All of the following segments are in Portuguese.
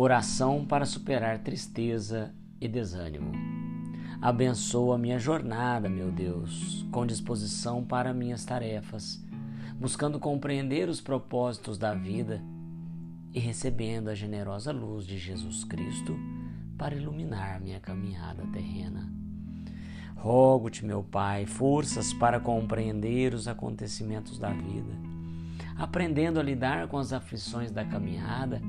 Oração para superar tristeza e desânimo. Abençoa minha jornada, meu Deus, com disposição para minhas tarefas, buscando compreender os propósitos da vida e recebendo a generosa luz de Jesus Cristo para iluminar minha caminhada terrena. Rogo-te, meu Pai, forças para compreender os acontecimentos da vida, aprendendo a lidar com as aflições da caminhada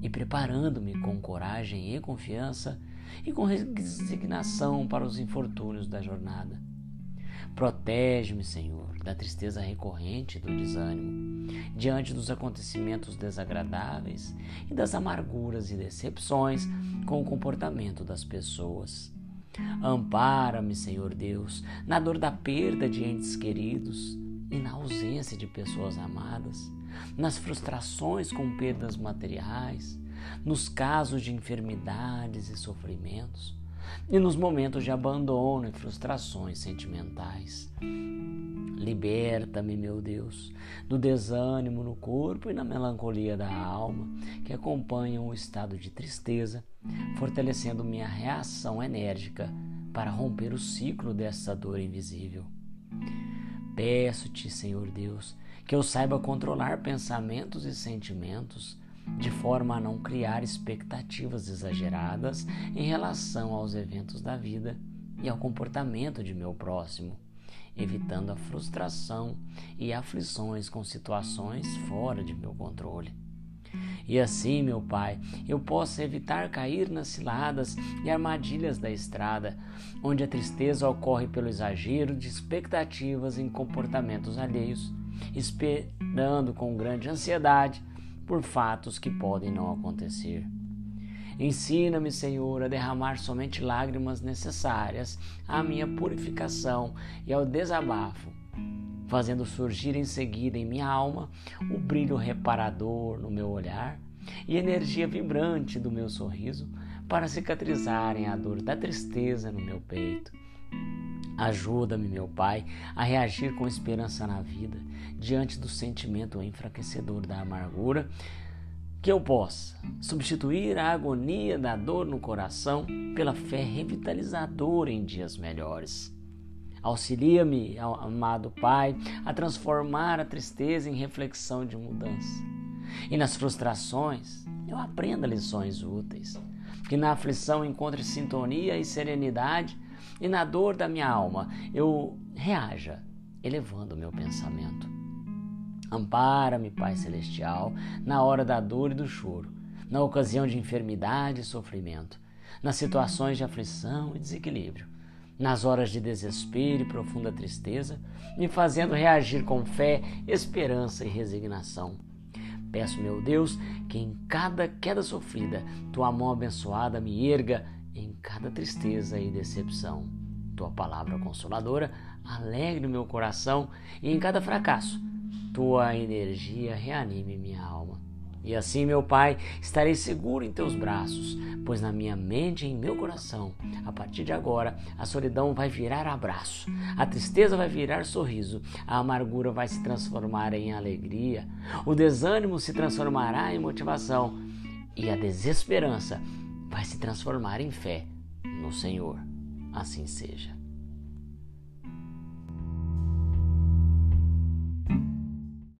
e preparando-me com coragem e confiança e com resignação para os infortúnios da jornada. Protege-me, Senhor, da tristeza recorrente e do desânimo, diante dos acontecimentos desagradáveis e das amarguras e decepções com o comportamento das pessoas. Ampara-me, Senhor Deus, na dor da perda de entes queridos e na ausência de pessoas amadas nas frustrações com perdas materiais, nos casos de enfermidades e sofrimentos, e nos momentos de abandono e frustrações sentimentais. Liberta-me, meu Deus, do desânimo no corpo e na melancolia da alma que acompanham o estado de tristeza, fortalecendo minha reação enérgica para romper o ciclo dessa dor invisível. Peço-te, Senhor Deus, que eu saiba controlar pensamentos e sentimentos de forma a não criar expectativas exageradas em relação aos eventos da vida e ao comportamento de meu próximo, evitando a frustração e aflições com situações fora de meu controle. E assim, meu Pai, eu possa evitar cair nas ciladas e armadilhas da estrada, onde a tristeza ocorre pelo exagero de expectativas em comportamentos alheios esperando com grande ansiedade por fatos que podem não acontecer. Ensina-me, Senhor, a derramar somente lágrimas necessárias à minha purificação e ao desabafo, fazendo surgir em seguida em minha alma o brilho reparador no meu olhar e energia vibrante do meu sorriso para cicatrizarem a dor da tristeza no meu peito Ajuda-me, meu Pai, a reagir com esperança na vida, diante do sentimento enfraquecedor da amargura, que eu possa substituir a agonia da dor no coração pela fé revitalizadora em dias melhores. Auxilia-me, amado Pai, a transformar a tristeza em reflexão de mudança. E nas frustrações, eu aprenda lições úteis. Que na aflição encontre sintonia e serenidade e na dor da minha alma eu reaja, elevando o meu pensamento. Ampara-me, Pai Celestial, na hora da dor e do choro, na ocasião de enfermidade e sofrimento, nas situações de aflição e desequilíbrio, nas horas de desespero e profunda tristeza, me fazendo reagir com fé, esperança e resignação. Peço, meu Deus, que em cada queda sofrida, tua mão abençoada me erga em cada tristeza e decepção. Tua palavra consoladora alegre meu coração e em cada fracasso, tua energia reanime minha alma. E assim, meu Pai, estarei seguro em teus braços, pois na minha mente e em meu coração, a partir de agora, a solidão vai virar abraço, a tristeza vai virar sorriso, a amargura vai se transformar em alegria, o desânimo se transformará em motivação e a desesperança vai se transformar em fé no Senhor. Assim seja.